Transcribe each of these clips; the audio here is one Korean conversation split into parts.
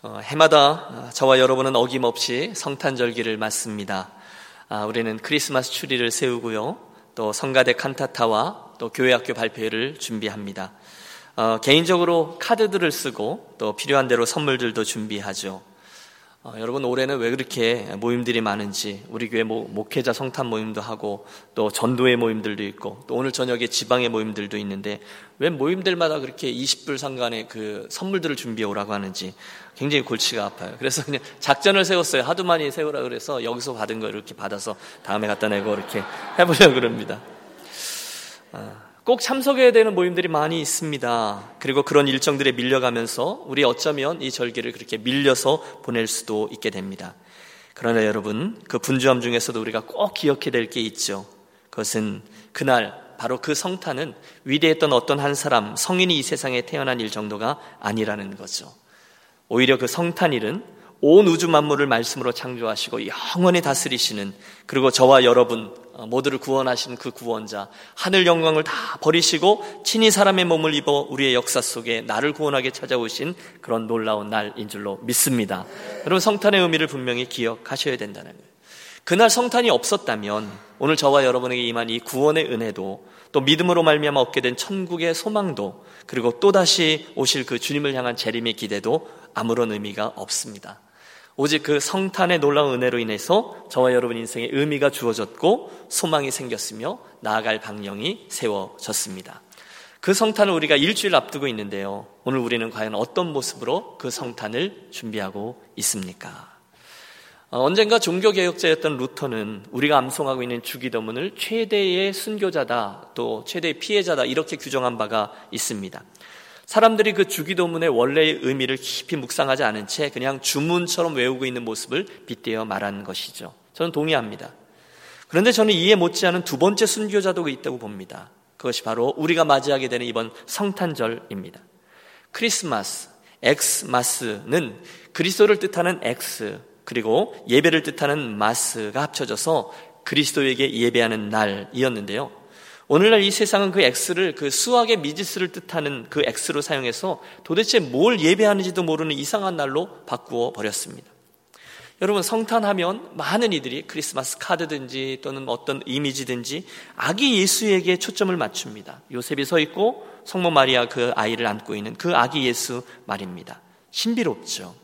어, 해마다 저와 여러분은 어김없이 성탄절기를 맞습니다. 아, 우리는 크리스마스 추리를 세우고요. 또 성가대 칸타타와 또 교회학교 발표회를 준비합니다. 어, 개인적으로 카드들을 쓰고 또 필요한 대로 선물들도 준비하죠. 어, 여러분 올해는 왜 그렇게 모임들이 많은지 우리 교회 모, 목회자 성탄 모임도 하고 또 전도회 모임들도 있고 또 오늘 저녁에 지방의 모임들도 있는데 왜 모임들마다 그렇게 20불 상간의 그 선물들을 준비해 오라고 하는지 굉장히 골치가 아파요. 그래서 그냥 작전을 세웠어요. 하도 많이 세우라 그래서 여기서 받은 거 이렇게 받아서 다음에 갖다 내고 이렇게 해보려고 그럽니다. 아. 꼭 참석해야 되는 모임들이 많이 있습니다. 그리고 그런 일정들에 밀려가면서 우리 어쩌면 이 절기를 그렇게 밀려서 보낼 수도 있게 됩니다. 그러나 여러분, 그 분주함 중에서도 우리가 꼭 기억해야 될 게 있죠. 그것은 그날 바로 그 성탄은 위대했던 어떤 한 사람, 성인이 이 세상에 태어난 일 정도가 아니라는 거죠. 오히려 그 성탄일은 온 우주 만물을 말씀으로 창조하시고 영원히 다스리시는 그리고 저와 여러분 어, 모두를 구원하신 그 구원자 하늘 영광을 다 버리시고 친히 사람의 몸을 입어 우리의 역사 속에 나를 구원하게 찾아오신 그런 놀라운 날인 줄로 믿습니다. 여러분 성탄의 의미를 분명히 기억하셔야 된다는 거예요. 그날 성탄이 없었다면 오늘 저와 여러분에게 임한 이 구원의 은혜도 또 믿음으로 말미암아 얻게 된 천국의 소망도 그리고 또다시 오실 그 주님을 향한 재림의 기대도 아무런 의미가 없습니다. 오직 그 성탄의 놀라운 은혜로 인해서 저와 여러분 인생에 의미가 주어졌고 소망이 생겼으며 나아갈 방향이 세워졌습니다. 그 성탄을 우리가 일주일 앞두고 있는데요. 오늘 우리는 과연 어떤 모습으로 그 성탄을 준비하고 있습니까? 어, 언젠가 종교개혁자였던 루터는 우리가 암송하고 있는 주기도문을 최대의 순교자다 또 최대의 피해자다 이렇게 규정한 바가 있습니다. 사람들이 그 주기도문의 원래의 의미를 깊이 묵상하지 않은 채 그냥 주문처럼 외우고 있는 모습을 빗대어 말하는 것이죠. 저는 동의합니다. 그런데 저는 이해 못지않은 두 번째 순교자도 있다고 봅니다. 그것이 바로 우리가 맞이하게 되는 이번 성탄절입니다. 크리스마스, X-mas는 그리스도를 뜻하는 X, 그리고 예배를 뜻하는 mas가 합쳐져서 그리스도에게 예배하는 날이었는데요. 오늘날 이 세상은 그 X를 그 수학의 미지수를 뜻하는 그 X로 사용해서 도대체 뭘 예배하는지도 모르는 이상한 날로 바꾸어 버렸습니다. 여러분 성탄하면 많은 이들이 크리스마스 카드든지 또는 어떤 이미지든지 아기 예수에게 초점을 맞춥니다. 요셉이 서 있고 성모 마리아 그 아이를 안고 있는 그 아기 예수 말입니다. 신비롭죠.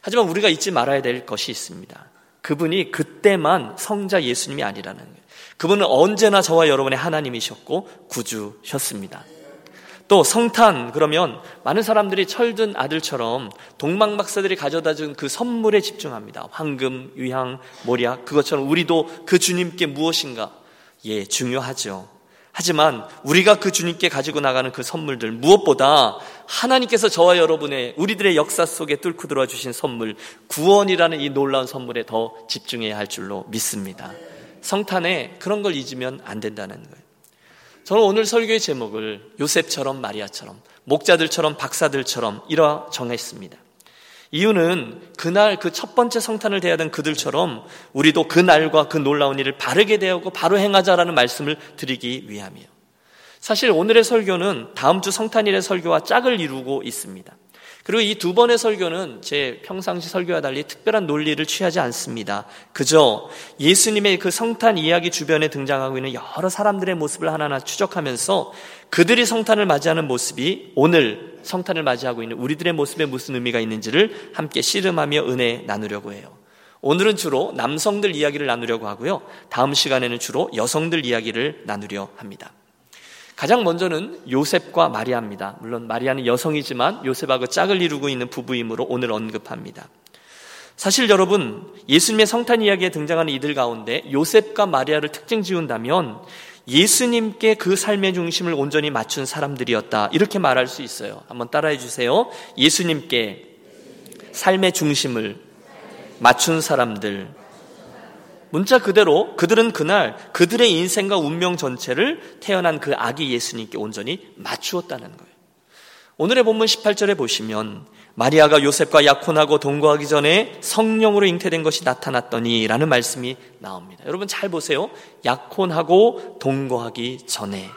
하지만 우리가 잊지 말아야 될 것이 있습니다. 그분이 그때만 성자 예수님이 아니라는 거예요. 그분은 언제나 저와 여러분의 하나님이셨고 구주셨습니다. 또 성탄 그러면 많은 사람들이 철든 아들처럼 동방 박사들이 가져다 준 그 선물에 집중합니다. 황금, 유향, 모략 그것처럼 우리도 그 주님께 무엇인가 예 중요하죠. 하지만 우리가 그 주님께 가지고 나가는 그 선물들 무엇보다 하나님께서 저와 여러분의 우리들의 역사 속에 뚫고 들어와 주신 선물 구원이라는 이 놀라운 선물에 더 집중해야 할 줄로 믿습니다. 성탄에 그런 걸 잊으면 안 된다는 거예요. 저는 오늘 설교의 제목을 요셉처럼 마리아처럼 목자들처럼 박사들처럼 이러 정했습니다. 이유는 그날 그 첫 번째 성탄을 대하던 그들처럼 우리도 그 날과 그 놀라운 일을 바르게 대하고 바로 행하자라는 말씀을 드리기 위함이에요. 사실 오늘의 설교는 다음 주 성탄일의 설교와 짝을 이루고 있습니다. 그리고 이 두 번의 설교는 제 평상시 설교와 달리 특별한 논리를 취하지 않습니다. 그저 예수님의 그 성탄 이야기 주변에 등장하고 있는 여러 사람들의 모습을 하나하나 추적하면서 그들이 성탄을 맞이하는 모습이 오늘 성탄을 맞이하고 있는 우리들의 모습에 무슨 의미가 있는지를 함께 씨름하며 은혜 나누려고 해요. 오늘은 주로 남성들 이야기를 나누려고 하고요. 다음 시간에는 주로 여성들 이야기를 나누려 합니다. 가장 먼저는 요셉과 마리아입니다. 물론 마리아는 여성이지만 요셉하고 짝을 이루고 있는 부부이므로 오늘 언급합니다. 사실 여러분, 예수님의 성탄 이야기에 등장하는 이들 가운데 요셉과 마리아를 특징 지운다면 예수님께 그 삶의 중심을 온전히 맞춘 사람들이었다. 이렇게 말할 수 있어요. 한번 따라해 주세요. 예수님께 삶의 중심을 맞춘 사람들. 문자 그대로 그들은 그날 그들의 인생과 운명 전체를 태어난 그 아기 예수님께 온전히 맞추었다는 거예요. 오늘의 본문 18절에 보시면 마리아가 요셉과 약혼하고 동거하기 전에 성령으로 잉태된 것이 나타났더니 라는 말씀이 나옵니다. 여러분 잘 보세요. 약혼하고 동거하기 전에.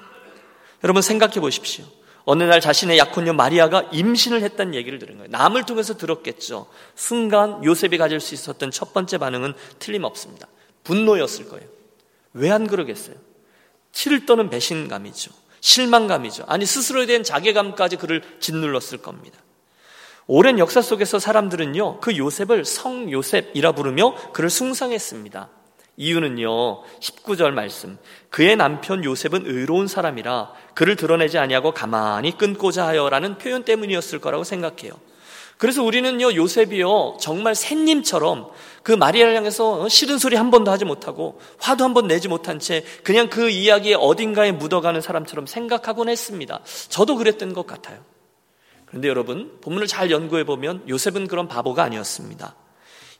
여러분 생각해 보십시오. 어느 날 자신의 약혼녀 마리아가 임신을 했다는 얘기를 들은 거예요. 남을 통해서 들었겠죠. 순간 요셉이 가질 수 있었던 첫 번째 반응은 틀림없습니다. 분노였을 거예요. 왜 안 그러겠어요? 치를 떠는 배신감이죠. 실망감이죠. 아니 스스로에 대한 자괴감까지 그를 짓눌렀을 겁니다. 오랜 역사 속에서 사람들은요, 그 요셉을 성 요셉이라 부르며 그를 숭상했습니다. 이유는요, 19절 말씀. 그의 남편 요셉은 의로운 사람이라 그를 드러내지 아니하고 가만히 끊고자 하여라는 표현 때문이었을 거라고 생각해요. 그래서 우리는요, 요셉이요, 정말 새님처럼 그 마리아를 향해서 싫은 소리 한 번도 하지 못하고 화도 한 번 내지 못한 채 그냥 그 이야기에 어딘가에 묻어가는 사람처럼 생각하곤 했습니다. 저도 그랬던 것 같아요. 그런데 여러분, 본문을 잘 연구해 보면 요셉은 그런 바보가 아니었습니다.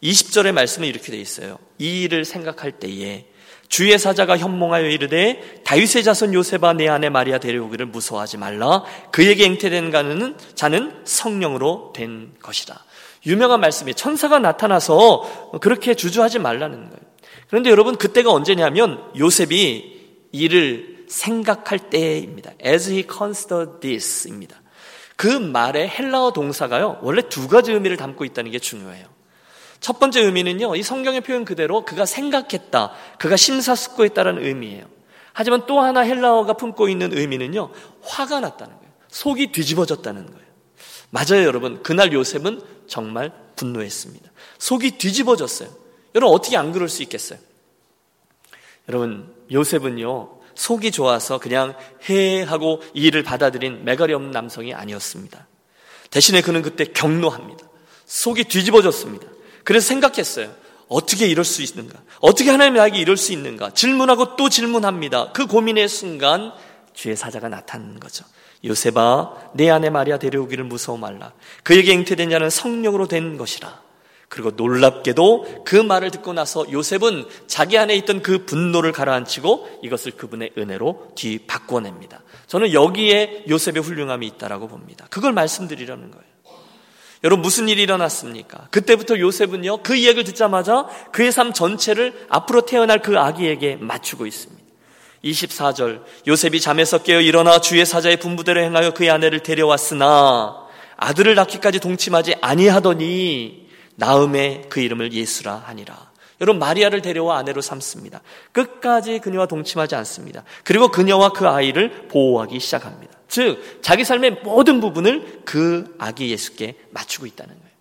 20절의 말씀은 이렇게 돼 있어요. 이 일을 생각할 때에 주의 사자가 현몽하여 이르되 다윗의 자손 요셉아 내 아내 마리아 데려오기를 무서워하지 말라. 그에게 잉태된 가는 자는 성령으로 된 것이다. 유명한 말씀이 천사가 나타나서 그렇게 주저하지 말라는 거예요. 그런데 여러분 그때가 언제냐면 요셉이 이를 생각할 때입니다. As he considered this입니다. 그 말의 헬라어 동사가요 원래 두 가지 의미를 담고 있다는 게 중요해요. 첫 번째 의미는요, 이 성경의 표현 그대로 그가 생각했다, 그가 심사숙고했다라는 의미예요. 하지만 또 하나 헬라어가 품고 있는 의미는요, 화가 났다는 거예요. 속이 뒤집어졌다는 거예요. 맞아요, 여러분. 그날 요셉은 정말 분노했습니다. 속이 뒤집어졌어요. 여러분, 어떻게 안 그럴 수 있겠어요? 여러분, 요셉은요, 속이 좋아서 그냥 해 하고 이 일을 받아들인 매가리 없는 남성이 아니었습니다. 대신에 그는 그때 경노합니다. 속이 뒤집어졌습니다. 그래서 생각했어요. 어떻게 이럴 수 있는가? 어떻게 하나님 나에게 이럴 수 있는가? 질문하고 또 질문합니다. 그 고민의 순간 주의 사자가 나타나는 거죠. 요셉아, 내 아내 마리아 데려오기를 무서워 말라. 그에게 잉태된 자는 성령으로 된 것이라. 그리고 놀랍게도 그 말을 듣고 나서 요셉은 자기 안에 있던 그 분노를 가라앉히고 이것을 그분의 은혜로 뒤바꿔냅니다. 저는 여기에 요셉의 훌륭함이 있다라고 봅니다. 그걸 말씀드리려는 거예요. 여러분 무슨 일이 일어났습니까? 그때부터 요셉은요 그 이야기를 듣자마자 그의 삶 전체를 앞으로 태어날 그 아기에게 맞추고 있습니다. 24절 요셉이 잠에서 깨어 일어나 주의 사자의 분부대로 행하여 그의 아내를 데려왔으나 아들을 낳기까지 동침하지 아니하더니 나음에 그 이름을 예수라 하니라. 여러분 마리아를 데려와 아내로 삼습니다. 끝까지 그녀와 동침하지 않습니다. 그리고 그녀와 그 아이를 보호하기 시작합니다. 즉 자기 삶의 모든 부분을 그 아기 예수께 맞추고 있다는 거예요.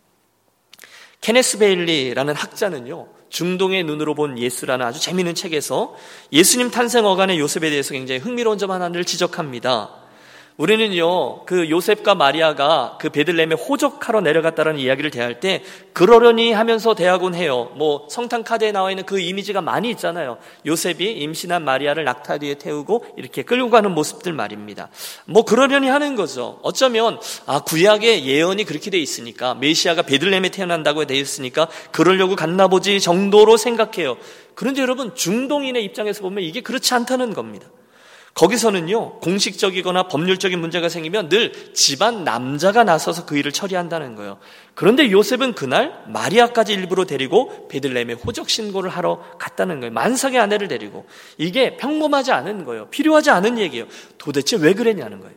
케네스 베일리라는 학자는요. 중동의 눈으로 본 예수라는 아주 재미있는 책에서 예수님 탄생 어간의 요셉에 대해서 굉장히 흥미로운 점 하나를 지적합니다. 우리는요, 그 요셉과 마리아가 그 베들레헴에 호적하러 내려갔다는 이야기를 대할 때 그러려니 하면서 대하곤 해요. 뭐 성탄 카드에 나와 있는 그 이미지가 많이 있잖아요. 요셉이 임신한 마리아를 낙타 뒤에 태우고 이렇게 끌고 가는 모습들 말입니다. 뭐 그러려니 하는 거죠. 어쩌면 아 구약의 예언이 그렇게 돼 있으니까 메시아가 베들레헴에 태어난다고 돼 있으니까 그러려고 갔나 보지 정도로 생각해요. 그런데 여러분 중동인의 입장에서 보면 이게 그렇지 않다는 겁니다. 거기서는요, 공식적이거나 법률적인 문제가 생기면 늘 집안 남자가 나서서 그 일을 처리한다는 거예요. 그런데 요셉은 그날 마리아까지 일부러 데리고 베들레헴에 호적 신고를 하러 갔다는 거예요. 만삭의 아내를 데리고. 이게 평범하지 않은 거예요. 필요하지 않은 얘기예요. 도대체 왜 그랬냐는 거예요.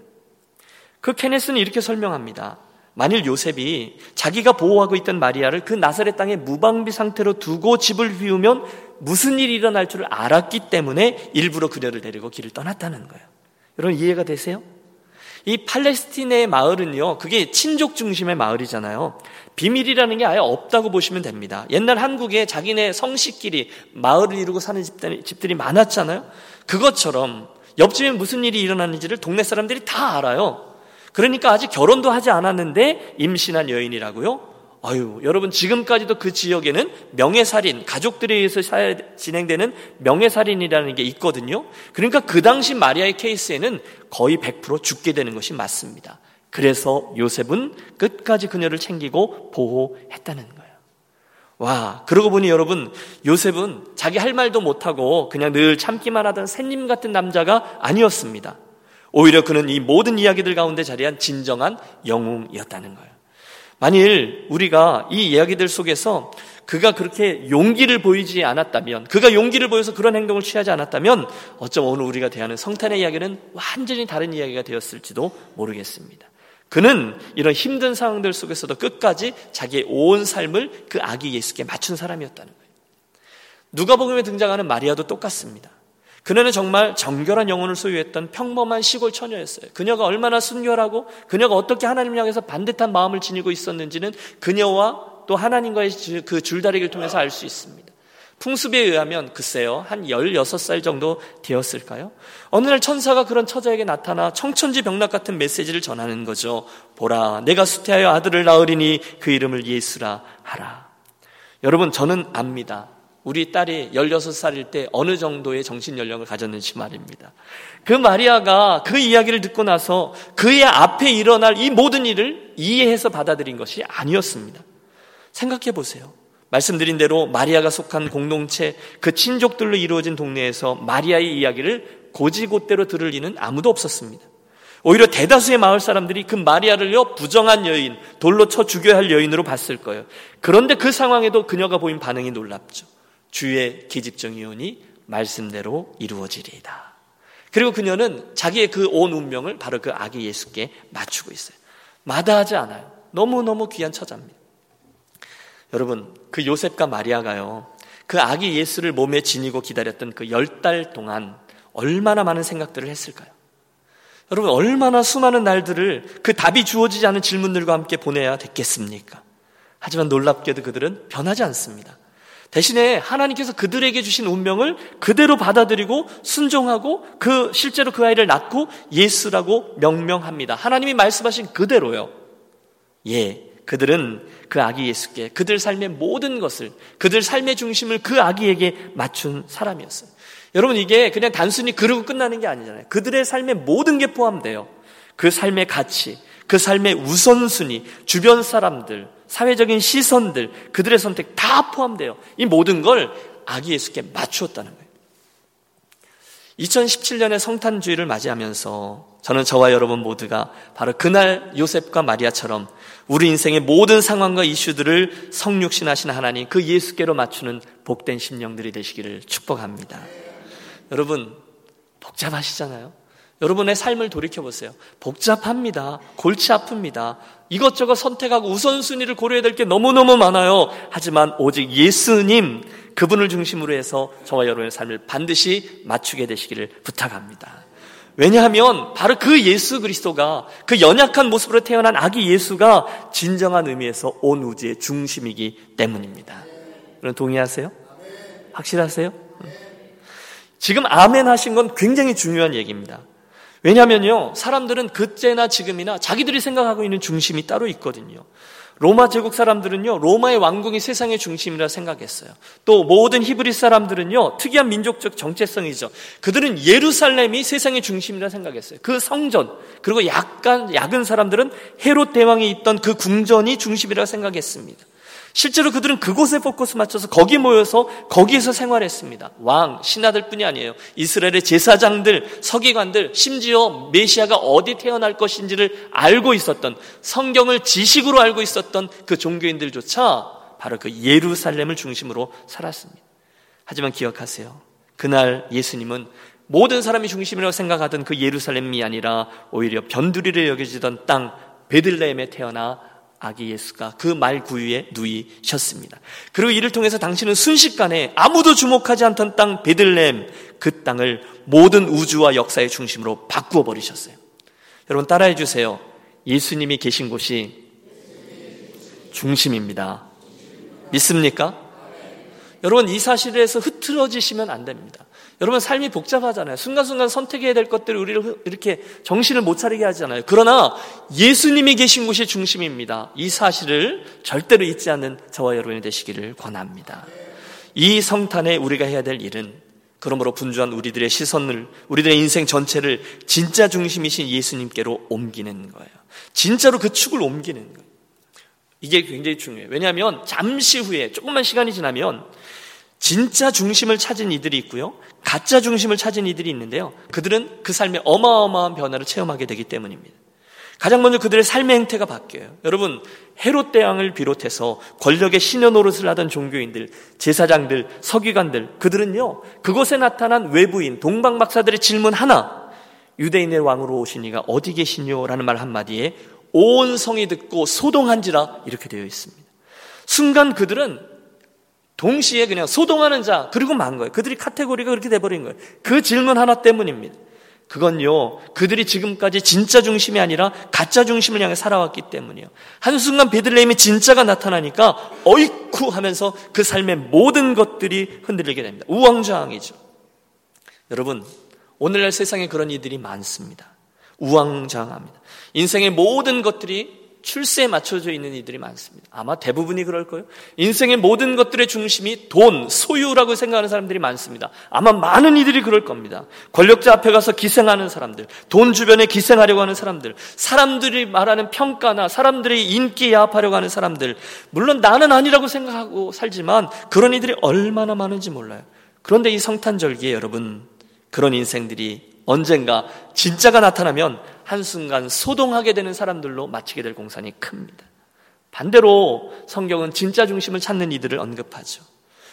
그 케네스는 이렇게 설명합니다. 만일 요셉이 자기가 보호하고 있던 마리아를 그 나사렛 땅에 무방비 상태로 두고 집을 비우면 무슨 일이 일어날 줄을 알았기 때문에 일부러 그녀를 데리고 길을 떠났다는 거예요. 여러분 이해가 되세요? 이 팔레스틴의 마을은요, 그게 친족 중심의 마을이잖아요. 비밀이라는 게 아예 없다고 보시면 됩니다. 옛날 한국에 자기네 성씨끼리 마을을 이루고 사는 집들이, 집들이 많았잖아요. 그것처럼 옆집에 무슨 일이 일어났는지를 동네 사람들이 다 알아요. 그러니까 아직 결혼도 하지 않았는데 임신한 여인이라고요? 아유, 여러분 지금까지도 그 지역에는 명예살인, 가족들에 의해서 진행되는 명예살인이라는 게 있거든요. 그러니까 그 당시 마리아의 케이스에는 거의 100% 죽게 되는 것이 맞습니다. 그래서 요셉은 끝까지 그녀를 챙기고 보호했다는 거예요. 와, 그러고 보니 여러분, 요셉은 자기 할 말도 못하고 그냥 늘 참기만 하던 샌님 같은 남자가 아니었습니다. 오히려 그는 이 모든 이야기들 가운데 자리한 진정한 영웅이었다는 거예요. 만일 우리가 이 이야기들 속에서 그가 그렇게 용기를 보이지 않았다면, 그가 용기를 보여서 그런 행동을 취하지 않았다면, 어쩜 오늘 우리가 대하는 성탄의 이야기는 완전히 다른 이야기가 되었을지도 모르겠습니다. 그는 이런 힘든 상황들 속에서도 끝까지 자기의 온 삶을 그 아기 예수께 맞춘 사람이었다는 거예요. 누가복음에 등장하는 마리아도 똑같습니다. 그녀는 정말 정결한 영혼을 소유했던 평범한 시골 처녀였어요. 그녀가 얼마나 순결하고 그녀가 어떻게 하나님을 향해서 반듯한 마음을 지니고 있었는지는 그녀와 또 하나님과의 그 줄다리기를 통해서 알 수 있습니다. 풍습에 의하면 글쎄요, 한 16살 정도 되었을까요? 어느 날 천사가 그런 처자에게 나타나 청천지 병락 같은 메시지를 전하는 거죠. 보라, 내가 수태하여 아들을 낳으리니 그 이름을 예수라 하라. 여러분, 저는 압니다. 우리 딸이 16살일 때 어느 정도의 정신 연령을 가졌는지 말입니다. 그 마리아가 그 이야기를 듣고 나서 그의 앞에 일어날 이 모든 일을 이해해서 받아들인 것이 아니었습니다. 생각해 보세요. 말씀드린 대로 마리아가 속한 공동체, 그 친족들로 이루어진 동네에서 마리아의 이야기를 고지곳대로 들을 리는 아무도 없었습니다. 오히려 대다수의 마을 사람들이 그 마리아를요 부정한 여인, 돌로 쳐 죽여야 할 여인으로 봤을 거예요. 그런데 그 상황에도 그녀가 보인 반응이 놀랍죠. 주의 계집정이오니 말씀대로 이루어지리이다. 그리고 그녀는 자기의 그 온 운명을 바로 그 아기 예수께 맞추고 있어요. 마다하지 않아요. 너무너무 귀한 처자입니다. 여러분, 그 요셉과 마리아가요, 그 아기 예수를 몸에 지니고 기다렸던 그 열 달 동안 얼마나 많은 생각들을 했을까요? 여러분, 얼마나 수많은 날들을 그 답이 주어지지 않은 질문들과 함께 보내야 됐겠습니까? 하지만 놀랍게도 그들은 변하지 않습니다. 대신에 하나님께서 그들에게 주신 운명을 그대로 받아들이고 순종하고 그 실제로 그 아이를 낳고 예수라고 명명합니다. 하나님이 말씀하신 그대로요. 예, 그들은 그 아기 예수께 그들 삶의 모든 것을 그들 삶의 중심을 그 아기에게 맞춘 사람이었어요. 여러분 이게 그냥 단순히 그러고 끝나는 게 아니잖아요. 그들의 삶의 모든 게 포함돼요. 그 삶의 가치, 그 삶의 우선순위, 주변 사람들, 사회적인 시선들, 그들의 선택 다 포함돼요. 이 모든 걸 아기 예수께 맞추었다는 거예요. 2017년의 성탄주의를 맞이하면서 저는 저와 여러분 모두가 바로 그날 요셉과 마리아처럼 우리 인생의 모든 상황과 이슈들을 성육신하신 하나님 그 예수께로 맞추는 복된 심령들이 되시기를 축복합니다. 여러분 복잡하시잖아요. 여러분의 삶을 돌이켜보세요. 복잡합니다. 골치 아픕니다. 이것저것 선택하고 우선순위를 고려해야 될 게 너무너무 많아요. 하지만 오직 예수님, 그분을 중심으로 해서 저와 여러분의 삶을 반드시 맞추게 되시기를 부탁합니다. 왜냐하면 바로 그 예수 그리스도가 그 연약한 모습으로 태어난 아기 예수가 진정한 의미에서 온 우주의 중심이기 때문입니다. 여러분 동의하세요? 확실하세요? 지금 아멘 하신 건 굉장히 중요한 얘기입니다. 왜냐하면요, 사람들은 그때나 지금이나 자기들이 생각하고 있는 중심이 따로 있거든요. 로마 제국 사람들은요, 로마의 왕궁이 세상의 중심이라 생각했어요. 또 모든 히브리 사람들은요, 특이한 민족적 정체성이죠. 그들은 예루살렘이 세상의 중심이라 생각했어요. 그 성전, 그리고 약간 약은 사람들은 헤롯 대왕이 있던 그 궁전이 중심이라 생각했습니다. 실제로 그들은 그곳에 포커스 맞춰서 거기 모여서 거기에서 생활했습니다. 왕, 신하들 뿐이 아니에요. 이스라엘의 제사장들, 서기관들, 심지어 메시아가 어디 태어날 것인지를 알고 있었던 성경을 지식으로 알고 있었던 그 종교인들조차 바로 그 예루살렘을 중심으로 살았습니다. 하지만 기억하세요. 그날 예수님은 모든 사람이 중심이라고 생각하던 그 예루살렘이 아니라 오히려 변두리를 여겨지던 땅 베들레헴에 태어나 아기 예수가 그 말 구유에 누이셨습니다. 그리고 이를 통해서 당신은 순식간에 아무도 주목하지 않던 땅 베들레헴 그 땅을 모든 우주와 역사의 중심으로 바꾸어 버리셨어요. 여러분 따라해 주세요. 예수님이 계신 곳이 중심입니다. 믿습니까? 여러분 이 사실에서 흐트러지시면 안 됩니다. 여러분 삶이 복잡하잖아요. 순간순간 선택해야 될 것들을 우리를 이렇게 정신을 못 차리게 하잖아요. 그러나 예수님이 계신 곳이 중심입니다. 이 사실을 절대로 잊지 않는 저와 여러분이 되시기를 권합니다. 이 성탄에 우리가 해야 될 일은 그러므로 분주한 우리들의 시선을 우리들의 인생 전체를 진짜 중심이신 예수님께로 옮기는 거예요. 진짜로 그 축을 옮기는 거예요. 이게 굉장히 중요해요. 왜냐하면 잠시 후에 조금만 시간이 지나면 진짜 중심을 찾은 이들이 있고요. 가짜 중심을 찾은 이들이 있는데요. 그들은 그 삶의 어마어마한 변화를 체험하게 되기 때문입니다. 가장 먼저 그들의 삶의 행태가 바뀌어요. 여러분, 헤롯 대왕을 비롯해서 권력의 신여 노릇을 하던 종교인들, 제사장들, 서기관들, 그들은요, 그곳에 나타난 외부인, 동방박사들의 질문 하나, 유대인의 왕으로 오신 이가 어디 계시뇨? 라는 말 한마디에 온 성이 듣고 소동한지라 이렇게 되어 있습니다. 순간 그들은 동시에 그냥 소동하는 자, 그리고 만 거예요. 그들이 카테고리가 그렇게 돼버린 거예요. 그 질문 하나 때문입니다. 그건요, 그들이 지금까지 진짜 중심이 아니라 가짜 중심을 향해 살아왔기 때문이에요. 한순간 베들레헴이 진짜가 나타나니까 어이쿠 하면서 그 삶의 모든 것들이 흔들리게 됩니다. 우왕좌왕이죠. 여러분, 오늘날 세상에 그런 이들이 많습니다. 우왕좌왕합니다. 인생의 모든 것들이 출세에 맞춰져 있는 이들이 많습니다. 아마 대부분이 그럴 거예요. 인생의 모든 것들의 중심이 돈, 소유라고 생각하는 사람들이 많습니다. 아마 많은 이들이 그럴 겁니다. 권력자 앞에 가서 기생하는 사람들, 돈 주변에 기생하려고 하는 사람들, 사람들이 말하는 평가나 사람들의 인기에 합하려고 하는 사람들, 물론 나는 아니라고 생각하고 살지만 그런 이들이 얼마나 많은지 몰라요. 그런데 이 성탄절기에 여러분, 그런 인생들이 언젠가 진짜가 나타나면 한순간 소동하게 되는 사람들로 마치게 될 공산이 큽니다. 반대로 성경은 진짜 중심을 찾는 이들을 언급하죠.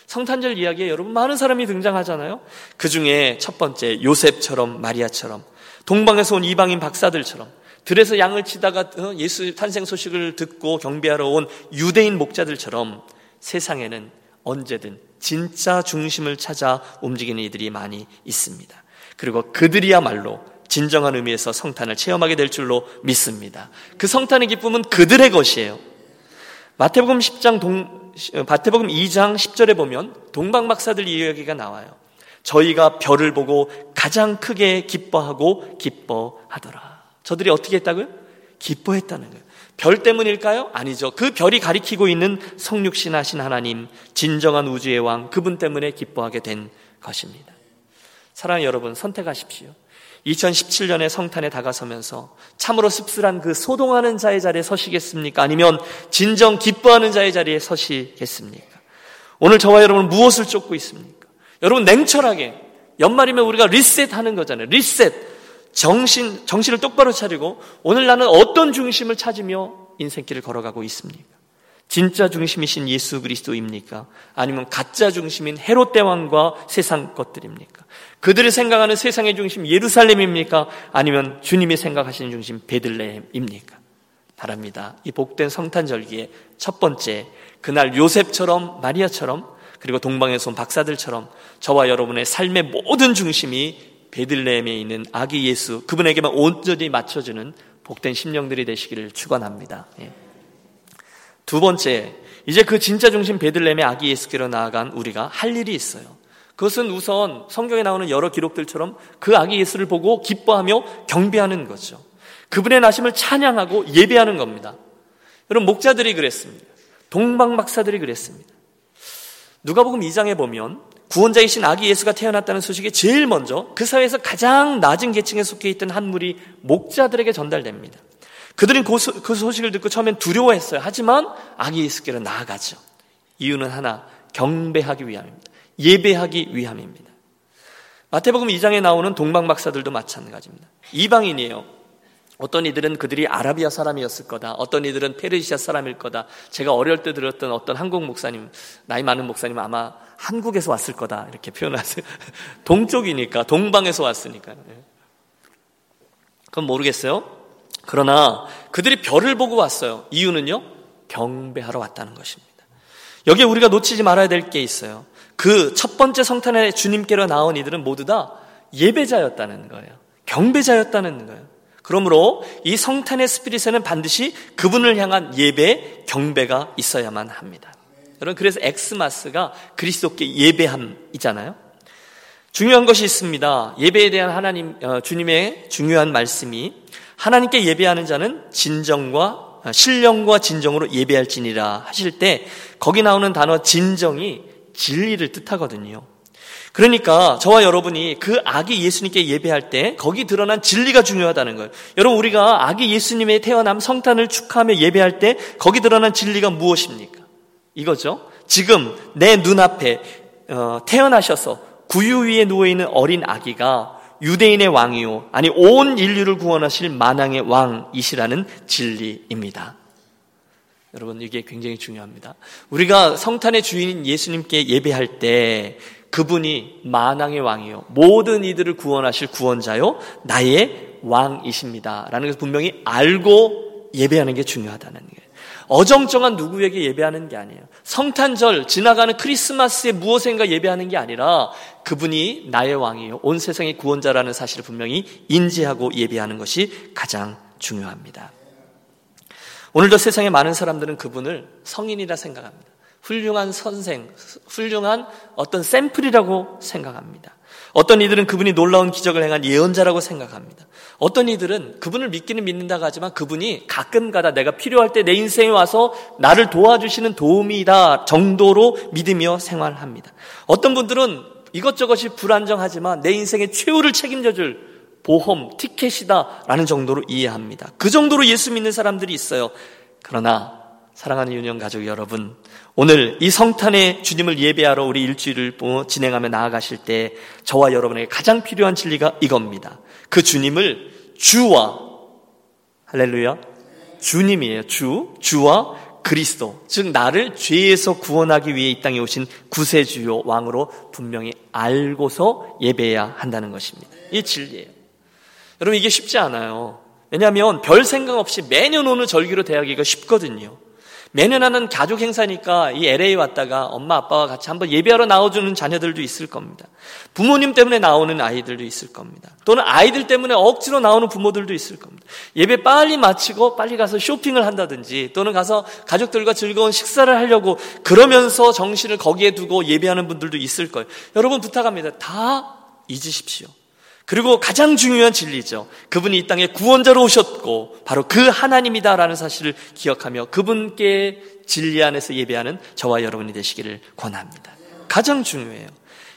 성탄절 이야기에 여러분 많은 사람이 등장하잖아요. 그 중에 첫 번째 요셉처럼 마리아처럼 동방에서 온 이방인 박사들처럼 들에서 양을 치다가 어, 예수 탄생 소식을 듣고 경배하러 온 유대인 목자들처럼 세상에는 언제든 진짜 중심을 찾아 움직이는 이들이 많이 있습니다. 그리고 그들이야말로 진정한 의미에서 성탄을 체험하게 될 줄로 믿습니다. 그 성탄의 기쁨은 그들의 것이에요. 마태복음 10장 동, 마태복음 2장 10절에 보면 동방 박사들 이야기가 나와요. 저희가 별을 보고 가장 크게 기뻐하고 기뻐하더라. 저들이 어떻게 했다고요? 기뻐했다는 거예요. 별 때문일까요? 아니죠. 그 별이 가리키고 있는 성육신 하신 하나님, 진정한 우주의 왕, 그분 때문에 기뻐하게 된 것입니다. 사랑하는 여러분, 선택하십시오. 2017년의 성탄에 다가서면서 참으로 씁쓸한 그 소동하는 자의 자리에 서시겠습니까? 아니면 진정 기뻐하는 자의 자리에 서시겠습니까? 오늘 저와 여러분 무엇을 쫓고 있습니까? 여러분 냉철하게 연말이면 우리가 리셋하는 거잖아요. 리셋. 정신 정신을 똑바로 차리고 오늘 나는 어떤 중심을 찾으며 인생길을 걸어가고 있습니까? 진짜 중심이신 예수 그리스도입니까? 아니면 가짜 중심인 헤롯 대왕과 세상 것들입니까? 그들이 생각하는 세상의 중심 예루살렘입니까? 아니면 주님이 생각하시는 중심 베들레헴입니까? 바랍니다. 이 복된 성탄절기에 첫 번째 그날 요셉처럼 마리아처럼 그리고 동방에서 온 박사들처럼 저와 여러분의 삶의 모든 중심이 베들레헴에 있는 아기 예수 그분에게만 온전히 맞춰주는 복된 심령들이 되시기를 축원합니다. 예. 두 번째, 이제 그 진짜 중심 베들렘의 아기 예수께로 나아간 우리가 할 일이 있어요. 그것은 우선 성경에 나오는 여러 기록들처럼 그 아기 예수를 보고 기뻐하며 경배하는 거죠. 그분의 나심을 찬양하고 예배하는 겁니다. 여러분 목자들이 그랬습니다. 동방 박사들이 그랬습니다. 누가복음 2장에 보면 구원자이신 아기 예수가 태어났다는 소식이 제일 먼저 그 사회에서 가장 낮은 계층에 속해 있던 한 물이 목자들에게 전달됩니다. 그들은 그, 그 소식을 듣고 처음엔 두려워했어요. 하지만 아기 예수께로 나아가죠. 이유는 하나, 경배하기 위함입니다. 예배하기 위함입니다. 마태복음 2장에 나오는 동방 박사들도 마찬가지입니다. 이방인이에요. 어떤 이들은 그들이 아라비아 사람이었을 거다. 어떤 이들은 페르시아 사람일 거다. 제가 어릴 때 들었던 어떤 한국 목사님, 나이 많은 목사님 아마 한국에서 왔을 거다. 이렇게 표현하세요. 동쪽이니까, 동방에서 왔으니까. 네. 그건 모르겠어요. 그러나 그들이 별을 보고 왔어요. 이유는요? 경배하러 왔다는 것입니다. 여기에 우리가 놓치지 말아야 될 게 있어요. 그 첫 번째 성탄에 주님께로 나온 이들은 모두 다 예배자였다는 거예요. 경배자였다는 거예요. 그러므로 이 성탄의 스피릿에는 반드시 그분을 향한 예배, 경배가 있어야만 합니다. 여러분, 그래서 엑스마스가 그리스도께 예배함이잖아요. 중요한 것이 있습니다. 예배에 대한 하나님, 어, 주님의 중요한 말씀이 하나님께 예배하는 자는 진정과 아, 신령과 진정으로 예배할지니라 하실 때 거기 나오는 단어 진정이 진리를 뜻하거든요. 그러니까 저와 여러분이 그 아기 예수님께 예배할 때 거기 드러난 진리가 중요하다는 거예요. 여러분 우리가 아기 예수님의 태어남 성탄을 축하하며 예배할 때 거기 드러난 진리가 무엇입니까? 이거죠. 지금 내 눈앞에 어, 태어나셔서 구유 위에 누워 있는 어린 아기가 유대인의 왕이요. 아니, 온 인류를 구원하실 만왕의 왕이시라는 진리입니다. 여러분, 이게 굉장히 중요합니다. 우리가 성탄의 주인인 예수님께 예배할 때 그분이 만왕의 왕이요. 모든 이들을 구원하실 구원자요. 나의 왕이십니다. 라는 것을 분명히 알고 예배하는 게 중요하다는 거예요. 어정쩡한 누구에게 예배하는 게 아니에요. 성탄절 지나가는 크리스마스에 무엇인가 예배하는 게 아니라 그분이 나의 왕이요. 온 세상의 구원자라는 사실을 분명히 인지하고 예배하는 것이 가장 중요합니다. 오늘도 세상에 많은 사람들은 그분을 성인이라 생각합니다. 훌륭한 선생, 훌륭한 어떤 샘플이라고 생각합니다. 어떤 이들은 그분이 놀라운 기적을 행한 예언자라고 생각합니다. 어떤 이들은 그분을 믿기는 믿는다고 하지만 그분이 가끔가다 내가 필요할 때 내 인생에 와서 나를 도와주시는 도움이다 정도로 믿으며 생활합니다. 어떤 분들은 이것저것이 불안정하지만 내 인생의 최후를 책임져줄 보험, 티켓이다라는 정도로 이해합니다. 그 정도로 예수 믿는 사람들이 있어요. 그러나 사랑하는 유년 가족 여러분, 오늘 이 성탄의 주님을 예배하러 우리 일주일을 진행하며 나아가실 때 저와 여러분에게 가장 필요한 진리가 이겁니다. 그 주님을 주와 할렐루야 주님이에요. 주 주와 그리스도 즉 나를 죄에서 구원하기 위해 이 땅에 오신 구세주요 왕으로 분명히 알고서 예배해야 한다는 것입니다. 이 진리예요. 여러분 이게 쉽지 않아요. 왜냐하면 별 생각 없이 매년 오는 절기로 대하기가 쉽거든요. 매년 하는 가족 행사니까 이 LA 왔다가 엄마 아빠와 같이 한번 예배하러 나와주는 자녀들도 있을 겁니다. 부모님 때문에 나오는 아이들도 있을 겁니다. 또는 아이들 때문에 억지로 나오는 부모들도 있을 겁니다. 예배 빨리 마치고 빨리 가서 쇼핑을 한다든지 또는 가서 가족들과 즐거운 식사를 하려고 그러면서 정신을 거기에 두고 예배하는 분들도 있을 거예요. 여러분 부탁합니다. 다 잊으십시오. 그리고 가장 중요한 진리죠. 그분이 이 땅에 구원자로 오셨고 바로 그 하나님이다라는 사실을 기억하며 그분께 진리 안에서 예배하는 저와 여러분이 되시기를 권합니다. 가장 중요해요.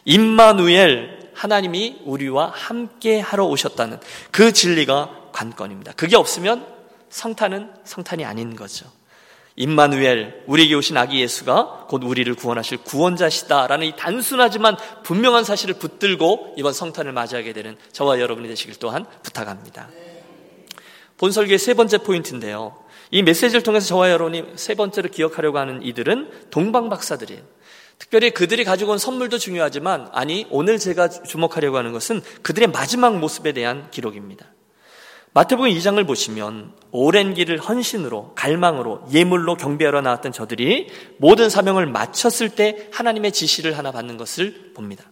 임마누엘 하나님이 우리와 함께 하러 오셨다는 그 진리가 관건입니다. 그게 없으면 성탄은 성탄이 아닌 거죠. 임마누엘 우리에게 오신 아기 예수가 곧 우리를 구원하실 구원자시다라는 이 단순하지만 분명한 사실을 붙들고 이번 성탄을 맞이하게 되는 저와 여러분이 되시길 또한 부탁합니다. 본설계의 세 번째 포인트인데요. 이 메시지를 통해서 저와 여러분이 세 번째로 기억하려고 하는 이들은 동방 박사들이에요. 특별히 그들이 가지고 온 선물도 중요하지만 아니 오늘 제가 주목하려고 하는 것은 그들의 마지막 모습에 대한 기록입니다. 마태복음 2장을 보시면 오랜 길을 헌신으로 갈망으로 예물로 경배하러 나왔던 저들이 모든 사명을 마쳤을 때 하나님의 지시를 하나 받는 것을 봅니다.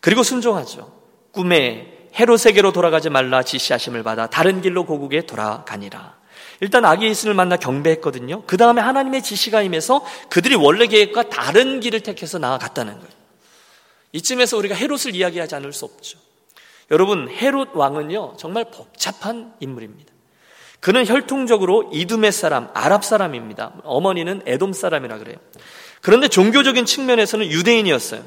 그리고 순종하죠. 꿈에 헤롯에게로 돌아가지 말라 지시하심을 받아 다른 길로 고국에 돌아가니라. 일단 아기 예수를 만나 경배했거든요. 그 다음에 하나님의 지시가 임해서 그들이 원래 계획과 다른 길을 택해서 나아갔다는 거예요. 이쯤에서 우리가 헤롯을 이야기하지 않을 수 없죠. 여러분 헤롯 왕은요 정말 복잡한 인물입니다. 그는 혈통적으로 이두메 사람, 아랍 사람입니다. 어머니는 에돔 사람이라 그래요. 그런데 종교적인 측면에서는 유대인이었어요.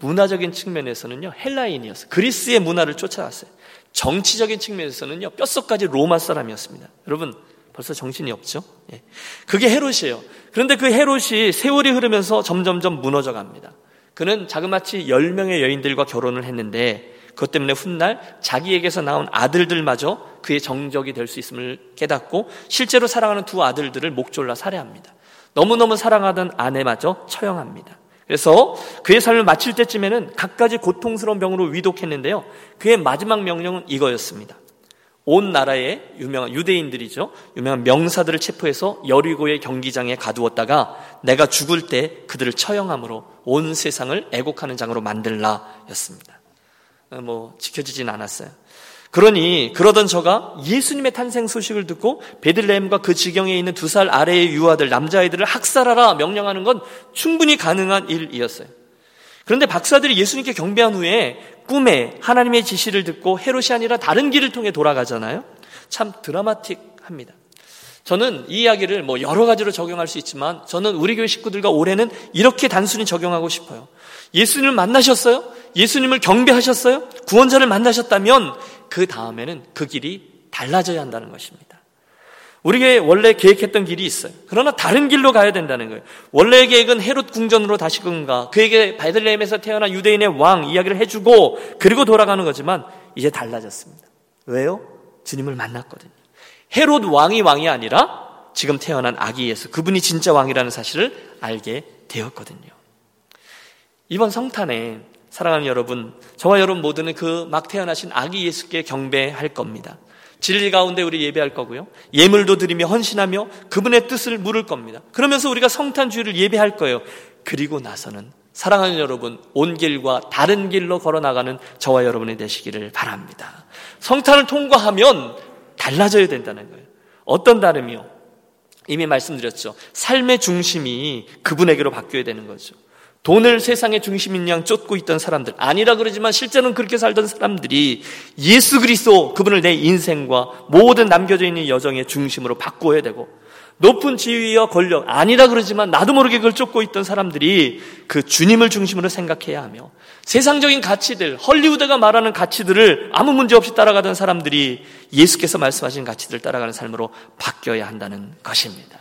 문화적인 측면에서는요 헬라인이었어요. 그리스의 문화를 쫓아갔어요. 정치적인 측면에서는요 뼛속까지 로마 사람이었습니다. 여러분 벌써 정신이 없죠? 예. 그게 헤롯이에요. 그런데 그 헤롯이 세월이 흐르면서 점점점 무너져 갑니다. 그는 자그마치 10명의 여인들과 결혼을 했는데 그것 때문에 훗날 자기에게서 나온 아들들마저 그의 정적이 될 수 있음을 깨닫고 실제로 사랑하는 두 아들들을 목졸라 살해합니다. 너무너무 사랑하던 아내마저 처형합니다. 그래서 그의 삶을 마칠 때쯤에는 갖가지 고통스러운 병으로 위독했는데요. 그의 마지막 명령은 이거였습니다. 온 나라의 유명한 유대인들이죠. 유명한 명사들을 체포해서 여리고의 경기장에 가두었다가 내가 죽을 때 그들을 처형함으로 온 세상을 애곡하는 장으로 만들라 였습니다. 어, 뭐 지켜지진 않았어요. 그러니 그러던 저가 예수님의 탄생 소식을 듣고 베들레헴과 그 지경에 있는 두 살 아래의 유아들 남자아이들을 학살하라 명령하는 건 충분히 가능한 일이었어요. 그런데 박사들이 예수님께 경배한 후에 꿈에 하나님의 지시를 듣고 헤롯이 아니라 다른 길을 통해 돌아가잖아요. 참 드라마틱합니다. 저는 이 이야기를 뭐 여러 가지로 적용할 수 있지만 저는 우리 교회 식구들과 올해는 이렇게 단순히 적용하고 싶어요. 예수님을 만나셨어요? 예수님을 경배하셨어요? 구원자를 만나셨다면 그 다음에는 그 길이 달라져야 한다는 것입니다. 우리가 원래 계획했던 길이 있어요. 그러나 다른 길로 가야 된다는 거예요. 원래 계획은 헤롯 궁전으로 다시금 가. 그에게 바들레헴에서 태어난 유대인의 왕 이야기를 해주고 그리고 돌아가는 거지만 이제 달라졌습니다. 왜요? 주님을 만났거든요. 헤롯 왕이 왕이 아니라 지금 태어난 아기 예수 그분이 진짜 왕이라는 사실을 알게 되었거든요. 이번 성탄에 사랑하는 여러분, 저와 여러분 모두는 그 막 태어나신 아기 예수께 경배할 겁니다. 진리 가운데 우리 예배할 거고요. 예물도 드리며 헌신하며 그분의 뜻을 물을 겁니다. 그러면서 우리가 성탄주의를 예배할 거예요. 그리고 나서는 사랑하는 여러분, 온 길과 다른 길로 걸어 나가는 저와 여러분이 되시기를 바랍니다. 성탄을 통과하면 달라져야 된다는 거예요. 어떤 다름이요? 이미 말씀드렸죠. 삶의 중심이 그분에게로 바뀌어야 되는 거죠. 돈을 세상의 중심인 양 쫓고 있던 사람들 아니라 그러지만 실제는 그렇게 살던 사람들이 예수 그리스도 그분을 내 인생과 모든 남겨져 있는 여정의 중심으로 바꾸어야 되고 높은 지위와 권력 아니라 그러지만 나도 모르게 그걸 쫓고 있던 사람들이 그 주님을 중심으로 생각해야 하며 세상적인 가치들 헐리우드가 말하는 가치들을 아무 문제 없이 따라가던 사람들이 예수께서 말씀하신 가치들을 따라가는 삶으로 바뀌어야 한다는 것입니다.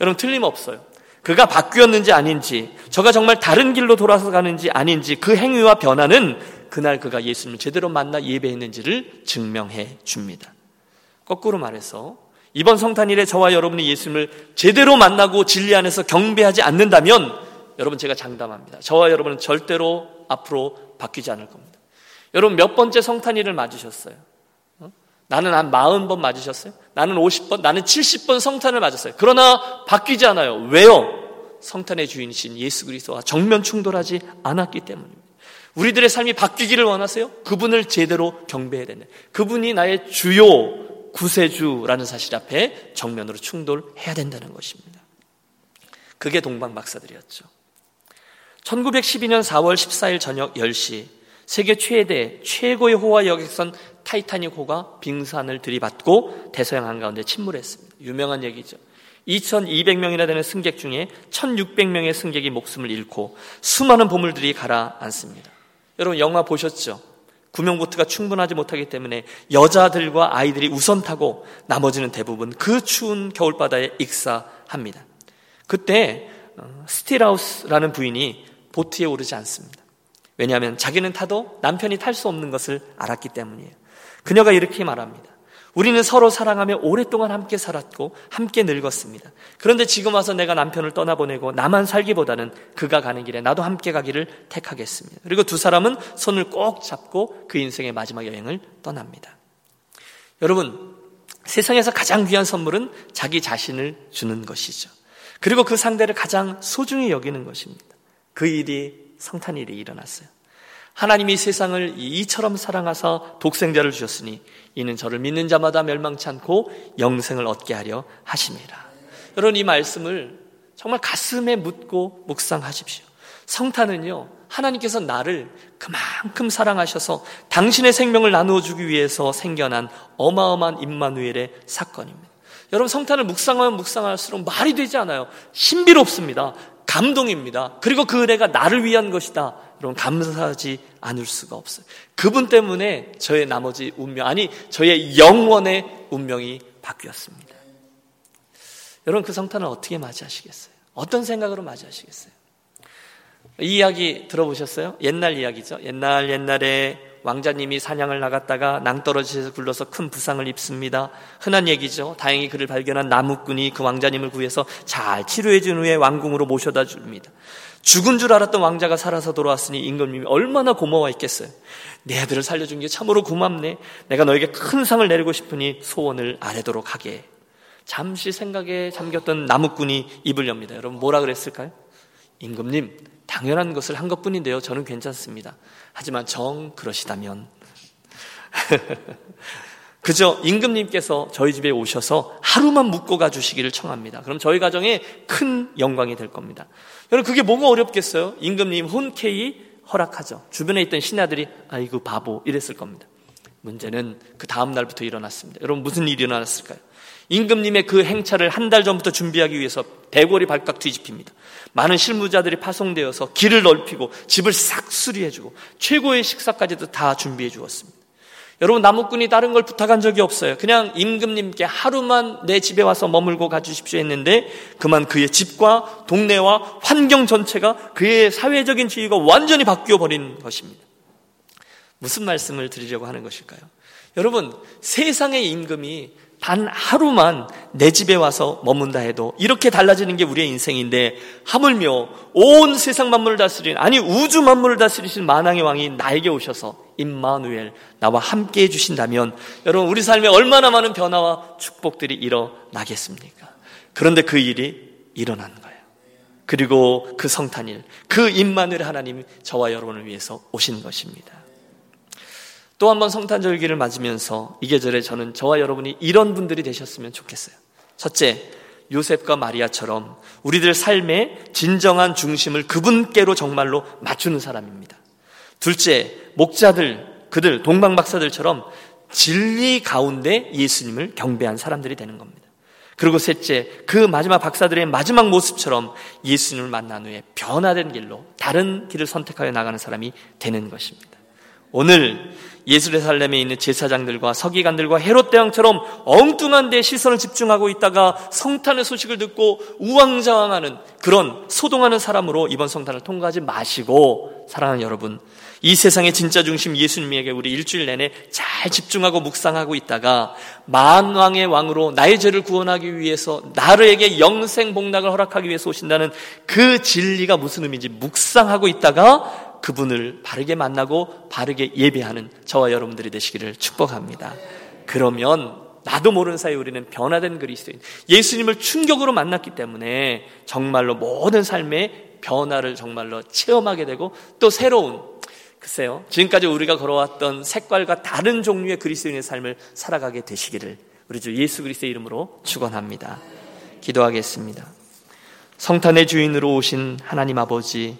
여러분 틀림없어요. 그가 바뀌었는지 아닌지, 저가 정말 다른 길로 돌아서 가는지 아닌지 그 행위와 변화는 그날 그가 예수님을 제대로 만나 예배했는지를 증명해 줍니다. 거꾸로 말해서 이번 성탄일에 저와 여러분이 예수님을 제대로 만나고 진리 안에서 경배하지 않는다면 여러분 제가 장담합니다. 저와 여러분은 절대로 앞으로 바뀌지 않을 겁니다. 여러분 몇 번째 성탄일을 맞으셨어요? 어? 나는 한 40번 맞으셨어요? 나는 50번, 나는 70번 성탄을 맞았어요. 그러나 바뀌지 않아요. 왜요? 성탄의 주인이신 예수 그리스도와 정면 충돌하지 않았기 때문입니다. 우리들의 삶이 바뀌기를 원하세요? 그분을 제대로 경배해야 된다. 그분이 나의 주요 구세주라는 사실 앞에 정면으로 충돌해야 된다는 것입니다. 그게 동방 박사들이었죠. 1912년 4월 14일 저녁 10시 세계 최대 최고의 호화 여객선 타이타닉 호가 빙산을 들이받고 대서양 한가운데 침몰했습니다. 유명한 얘기죠. 2,200명이나 되는 승객 중에 1,600명의 승객이 목숨을 잃고 수많은 보물들이 가라앉습니다. 여러분 영화 보셨죠? 구명보트가 충분하지 못하기 때문에 여자들과 아이들이 우선 타고 나머지는 대부분 그 추운 겨울바다에 익사합니다. 그때 어, 스트라우스라는 부인이 보트에 오르지 않습니다. 왜냐하면 자기는 타도 남편이 탈 수 없는 것을 알았기 때문이에요. 그녀가 이렇게 말합니다. 우리는 서로 사랑하며 오랫동안 함께 살았고 함께 늙었습니다. 그런데 지금 와서 내가 남편을 떠나보내고 나만 살기보다는 그가 가는 길에 나도 함께 가기를 택하겠습니다. 그리고 두 사람은 손을 꼭 잡고 그 인생의 마지막 여행을 떠납니다. 여러분, 세상에서 가장 귀한 선물은 자기 자신을 주는 것이죠. 그리고 그 상대를 가장 소중히 여기는 것입니다. 그 일이 성탄일이 일어났어요. 하나님이 세상을 이처럼 사랑하사 독생자를 주셨으니 이는 저를 믿는 자마다 멸망치 않고 영생을 얻게 하려 하심이라. 여러분 이 말씀을 정말 가슴에 묻고 묵상하십시오. 성탄은요, 하나님께서 나를 그만큼 사랑하셔서 당신의 생명을 나누어 주기 위해서 생겨난 어마어마한 임마누엘의 사건입니다. 여러분 성탄을 묵상하면 묵상할수록 말이 되지 않아요. 신비롭습니다. 감동입니다. 그리고 그 은혜가 나를 위한 것이다. 여러분 감사하지 않을 수가 없어요. 그분 때문에 저의 나머지 운명 아니 저의 영원의 운명이 바뀌었습니다. 여러분 그 성탄을 어떻게 맞이하시겠어요? 어떤 생각으로 맞이하시겠어요? 이 이야기 들어보셨어요? 옛날 이야기죠. 옛날 옛날에 왕자님이 사냥을 나갔다가 낭떠러지에서 굴러서 큰 부상을 입습니다. 흔한 얘기죠. 다행히 그를 발견한 나무꾼이 그 왕자님을 구해서 잘 치료해 준 후에 왕궁으로 모셔다 줍니다. 죽은 줄 알았던 왕자가 살아서 돌아왔으니 임금님이 얼마나 고마워했겠어요. 내 아들을 살려준 게 참으로 고맙네. 내가 너에게 큰 상을 내리고 싶으니 소원을 아래도록 하게. 잠시 생각에 잠겼던 나무꾼이 입을 엽니다. 여러분 뭐라 그랬을까요? 임금님, 당연한 것을 한 것뿐인데요. 저는 괜찮습니다. 하지만 정 그러시다면 그저 임금님께서 저희 집에 오셔서 하루만 묵고 가 주시기를 청합니다. 그럼 저희 가정에 큰 영광이 될 겁니다. 여러분 그게 뭐가 어렵겠어요? 임금님 흔쾌히 허락하죠. 주변에 있던 신하들이 아이고 바보 이랬을 겁니다. 문제는 그 다음 날부터 일어났습니다. 여러분 무슨 일이 일어났을까요? 임금님의 그 행차를 한 달 전부터 준비하기 위해서 대궐이 발칵 뒤집힙니다. 많은 실무자들이 파송되어서 길을 넓히고 집을 싹 수리해주고 최고의 식사까지도 다 준비해 주었습니다. 여러분 나무꾼이 다른 걸 부탁한 적이 없어요. 그냥 임금님께 하루만 내 집에 와서 머물고 가주십시오 했는데 그만 그의 집과 동네와 환경 전체가 그의 사회적인 지위가 완전히 바뀌어 버린 것입니다. 무슨 말씀을 드리려고 하는 것일까요? 여러분 세상의 임금이 단 하루만 내 집에 와서 머문다 해도 이렇게 달라지는 게 우리의 인생인데 하물며 온 세상 만물을 다스리는 아니 우주 만물을 다스리신 만왕의 왕이 나에게 오셔서 임마누엘 나와 함께 해 주신다면 여러분 우리 삶에 얼마나 많은 변화와 축복들이 일어나겠습니까? 그런데 그 일이 일어난 거예요. 그리고 그 성탄일, 그 임마누엘 하나님 저와 여러분을 위해서 오신 것입니다. 또 한 번 성탄절기를 맞으면서 이 계절에 저는 저와 여러분이 이런 분들이 되셨으면 좋겠어요. 첫째, 요셉과 마리아처럼 우리들 삶의 진정한 중심을 그분께로 정말로 맞추는 사람입니다. 둘째, 목자들, 그들, 동방박사들처럼 진리 가운데 예수님을 경배한 사람들이 되는 겁니다. 그리고 셋째, 그 마지막 박사들의 마지막 모습처럼 예수님을 만난 후에 변화된 길로 다른 길을 선택하여 나가는 사람이 되는 것입니다. 오늘 예수레살렘에 있는 제사장들과 서기관들과 헤롯 대왕처럼 엉뚱한 데 시선을 집중하고 있다가 성탄의 소식을 듣고 우왕좌왕하는 그런 소동하는 사람으로 이번 성탄을 통과하지 마시고 사랑하는 여러분 이 세상의 진짜 중심 예수님에게 우리 일주일 내내 잘 집중하고 묵상하고 있다가 만왕의 왕으로 나의 죄를 구원하기 위해서 나르에게 영생 복락을 허락하기 위해서 오신다는 그 진리가 무슨 의미인지 묵상하고 있다가 그분을 바르게 만나고 바르게 예배하는 저와 여러분들이 되시기를 축복합니다. 그러면 나도 모르는 사이에 우리는 변화된 그리스도인 예수님을 충격으로 만났기 때문에 정말로 모든 삶의 변화를 정말로 체험하게 되고 또 새로운 글쎄요. 지금까지 우리가 걸어왔던 색깔과 다른 종류의 그리스도인의 삶을 살아가게 되시기를 우리 주 예수 그리스도의 이름으로 축원합니다. 기도하겠습니다. 성탄의 주인으로 오신 하나님 아버지,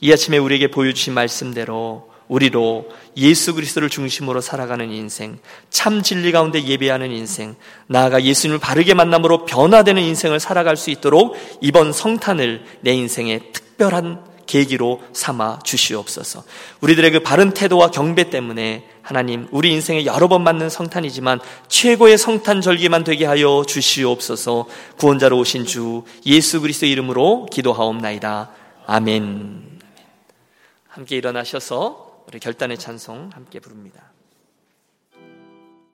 이 아침에 우리에게 보여주신 말씀대로 우리로 예수 그리스도를 중심으로 살아가는 인생, 참 진리 가운데 예배하는 인생, 나아가 예수님을 바르게 만남으로 변화되는 인생을 살아갈 수 있도록 이번 성탄을 내 인생의 특별한 계기로 삼아 주시옵소서. 우리들의 그 바른 태도와 경배 때문에 하나님 우리 인생에 여러 번 맞는 성탄이지만 최고의 성탄 절기만 되게 하여 주시옵소서. 구원자로 오신 주 예수 그리스도 이름으로 기도하옵나이다. 아멘. 함께 일어나셔서 우리 결단의 찬송 함께 부릅니다.